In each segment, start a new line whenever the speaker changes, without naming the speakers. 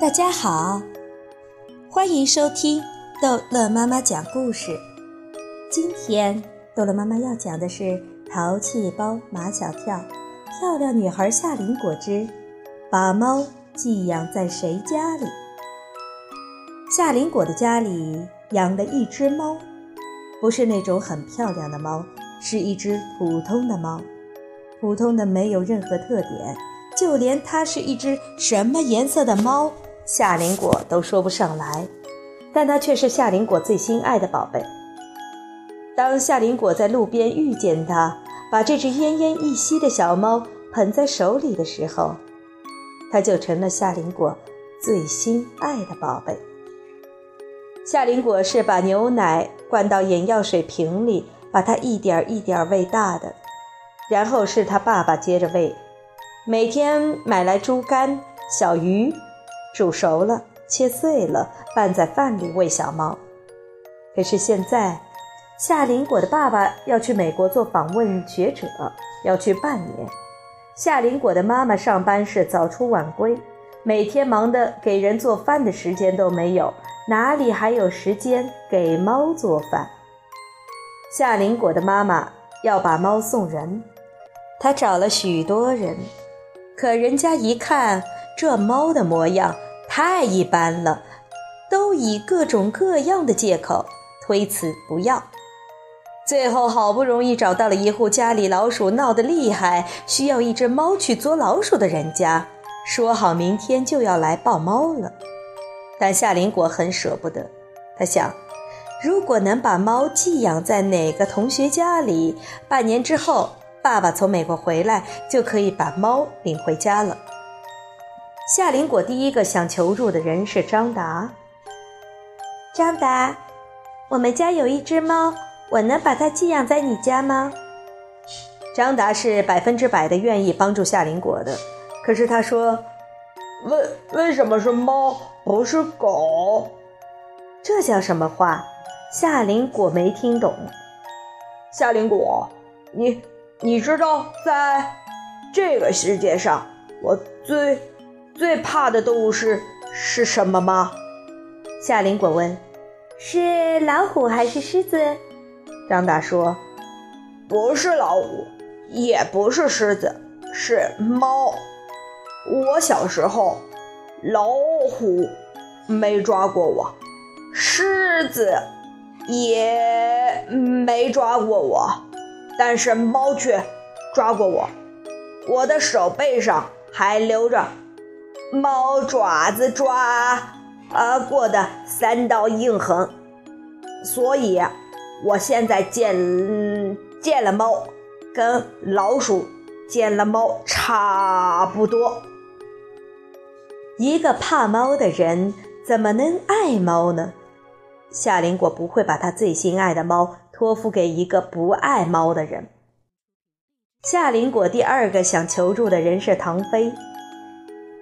大家好，欢迎收听逗乐妈妈讲故事。今天逗乐妈妈要讲的是《淘气包马小跳》，漂亮女孩夏林果之把猫寄养在谁家里？夏林果的家里养了一只猫，不是那种很漂亮的猫，是一只普通的猫，普通的没有任何特点。就连它是一只什么颜色的猫，夏林果都说不上来，但它却是夏林果最心爱的宝贝。当夏林果在路边遇见它，把这只奄奄一息的小猫捧在手里的时候，它就成了夏林果最心爱的宝贝。夏林果是把牛奶灌到眼药水瓶里，把它一点一点喂大的，然后是他爸爸接着喂。每天买来猪肝、小鱼，煮熟了切碎了拌在饭里喂小猫。可是现在，夏林果的爸爸要去美国做访问学者，要去半年。夏林果的妈妈上班是早出晚归，每天忙得给人做饭的时间都没有，哪里还有时间给猫做饭？夏林果的妈妈要把猫送人，她找了许多人。可人家一看这猫的模样太一般了，都以各种各样的借口推辞不要。最后好不容易找到了一户家里老鼠闹得厉害，需要一只猫去捉老鼠的人家，说好明天就要来抱猫了。但夏林果很舍不得，他想，如果能把猫寄养在哪个同学家里，半年之后。爸爸从美国回来，就可以把猫领回家了。夏林果第一个想求助的人是张达。张达，我们家有一只猫，我能把它寄养在你家吗？张达是百分之百的愿意帮助夏林果的，可是他说：“
为为什么是猫，不是狗？”
这叫什么话？夏林果没听懂。
夏林果，你。你知道，在这个世界上，我最最怕的动物是是什么吗？
夏林果问。是老虎还是狮子？张达说，
不是老虎，也不是狮子，是猫。我小时候，老虎没抓过我，狮子也没抓过我。但是猫却抓过我，我的手背上还留着猫爪子抓啊过的三道印痕，所以我现在见嗯见了猫，跟老鼠见了猫差不多。
一个怕猫的人怎么能爱猫呢？夏林果不会把他最心爱的猫。托付给一个不爱猫的人。夏林果第二个想求助的人是唐飞。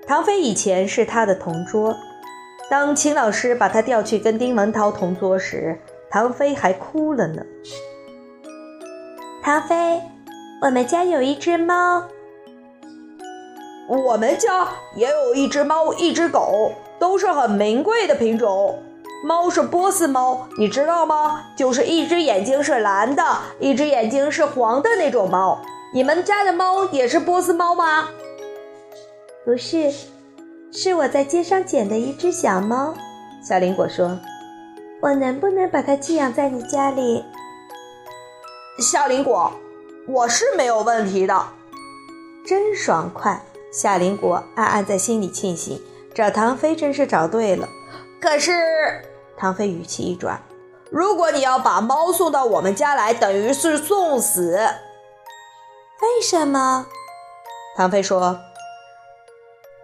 唐飞以前是他的同桌，当秦老师把他调去跟丁文涛同桌时，唐飞还哭了呢。唐飞，我们家有一只猫。
我们家也有一只猫，一只狗，都是很名贵的品种。猫是波斯猫，你知道吗？就是一只眼睛是蓝的，一只眼睛是黄的那种猫。你们家的猫也是波斯猫吗？
不是，是我在街上捡的一只小猫。小林果说：“我能不能把它寄养在你家里？”
小林果，我是没有问题的，
真爽快。夏林果暗暗在心里庆幸，找唐飞真是找对了。
可是。唐飞语气一转：“如果你要把猫送到我们家来，等于是送死。”
为什么？
唐飞说：“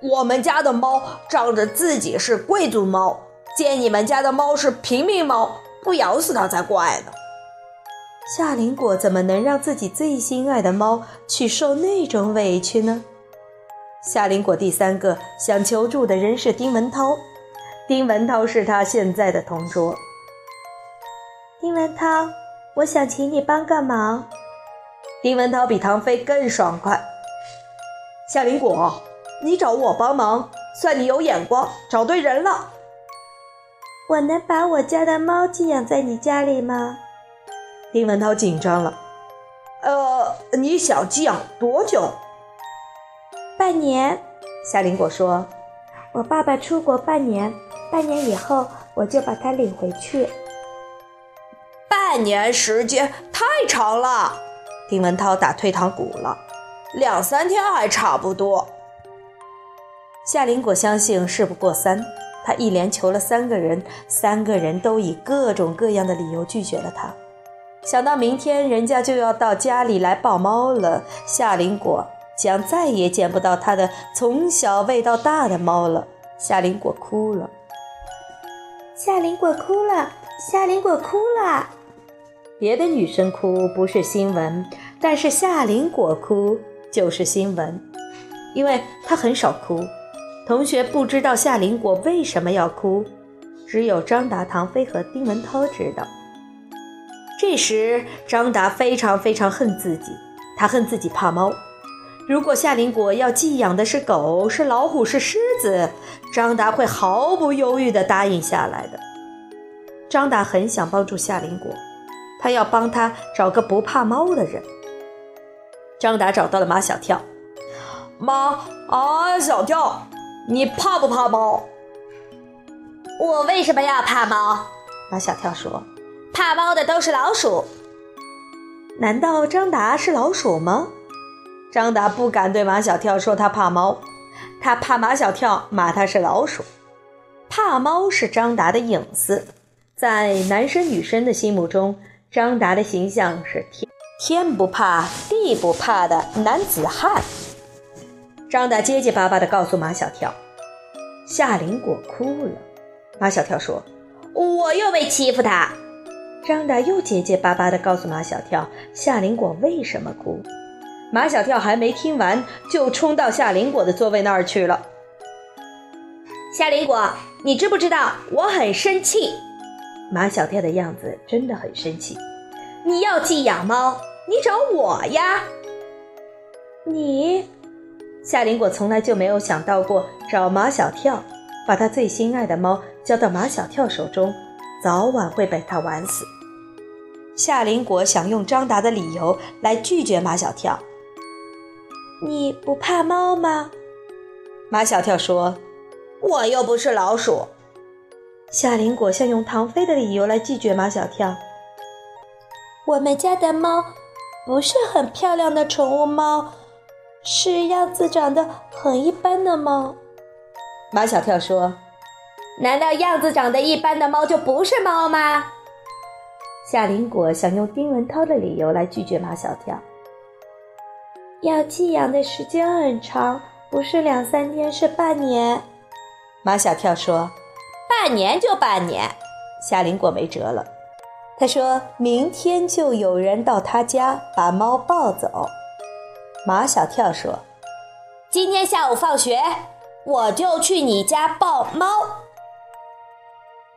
我们家的猫仗着自己是贵族猫，见你们家的猫是平民猫，不咬死它才怪呢。”
夏林果怎么能让自己最心爱的猫去受那种委屈呢？夏林果第三个想求助的人是丁文涛。丁文涛是他现在的同桌。丁文涛，我想请你帮个忙。丁文涛比唐飞更爽快。
夏林果，你找我帮忙，算你有眼光，找对人了。
我能把我家的猫寄养在你家里吗？
丁文涛紧张了。呃，你想寄养多久？
半年。夏林果说：“我爸爸出国半年，半年以后我就把它领回去。”
半年时间太长了，丁文涛打退堂鼓了。两三天还差不多。
夏林果相信事不过三，他一连求了三个人，三个人都以各种各样的理由拒绝了他。想到明天人家就要到家里来抱猫了，夏林果将再也见不到他的从小喂到大的猫了。夏林果哭了，夏林果哭了，夏林果哭了。别的女生哭不是新闻，但是夏林果哭就是新闻，因为她很少哭。同学不知道夏林果为什么要哭，只有张达、唐飞和丁文涛知道。这时，张达非常非常恨自己，他恨自己怕猫。如果夏林果要寄养的是狗、是老虎、是狮子，张达会毫不犹豫地答应下来的。张达很想帮助夏林果，他要帮他找个不怕猫的人。张达找到了马小跳，
马啊，小跳。你怕不怕猫？
我为什么要怕猫？
马小跳说：“
怕猫的都是老鼠。”
难道张达是老鼠吗？张达不敢对马小跳说他怕猫，他怕马小跳骂他是老鼠。怕猫是张达的隐私，在男生女生的心目中，张达的形象是天天不怕地不怕的男子汉。张达结结巴巴地告诉马小跳：“夏林果哭了。”马小跳说：“
我又没欺负他。”
张达又结结巴巴地告诉马小跳：“夏林果为什么哭？”马小跳还没听完，就冲到夏林果的座位那儿去了。
夏林果，你知不知道我很生气？
马小跳的样子真的很生气。
你要寄养猫，你找我呀。
你。夏林果从来就没有想到过找马小跳，把他最心爱的猫交到马小跳手中，早晚会被他玩死。夏林果想用张达的理由来拒绝马小跳。你不怕猫吗？马小跳说：“
我又不是老鼠。”
夏林果想用唐飞的理由来拒绝马小跳。我们家的猫不是很漂亮的宠物猫。是样子长得很一般的猫，马小跳说：“
难道样子长得一般的猫就不是猫吗？”
夏林果想用丁文涛的理由来拒绝马小跳。要寄养的时间很长，不是两三天，是半年。马小跳说：“
半年就半年。”
夏林果没辙了，他说明天就有人到他家把猫抱走。马小跳说：“
今天下午放学，我就去你家抱猫。”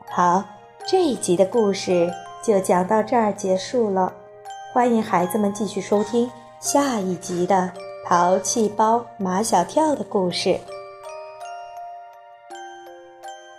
好，这一集的故事就讲到这儿结束了。欢迎孩子们继续收听下一集的《淘气包马小跳》的故事。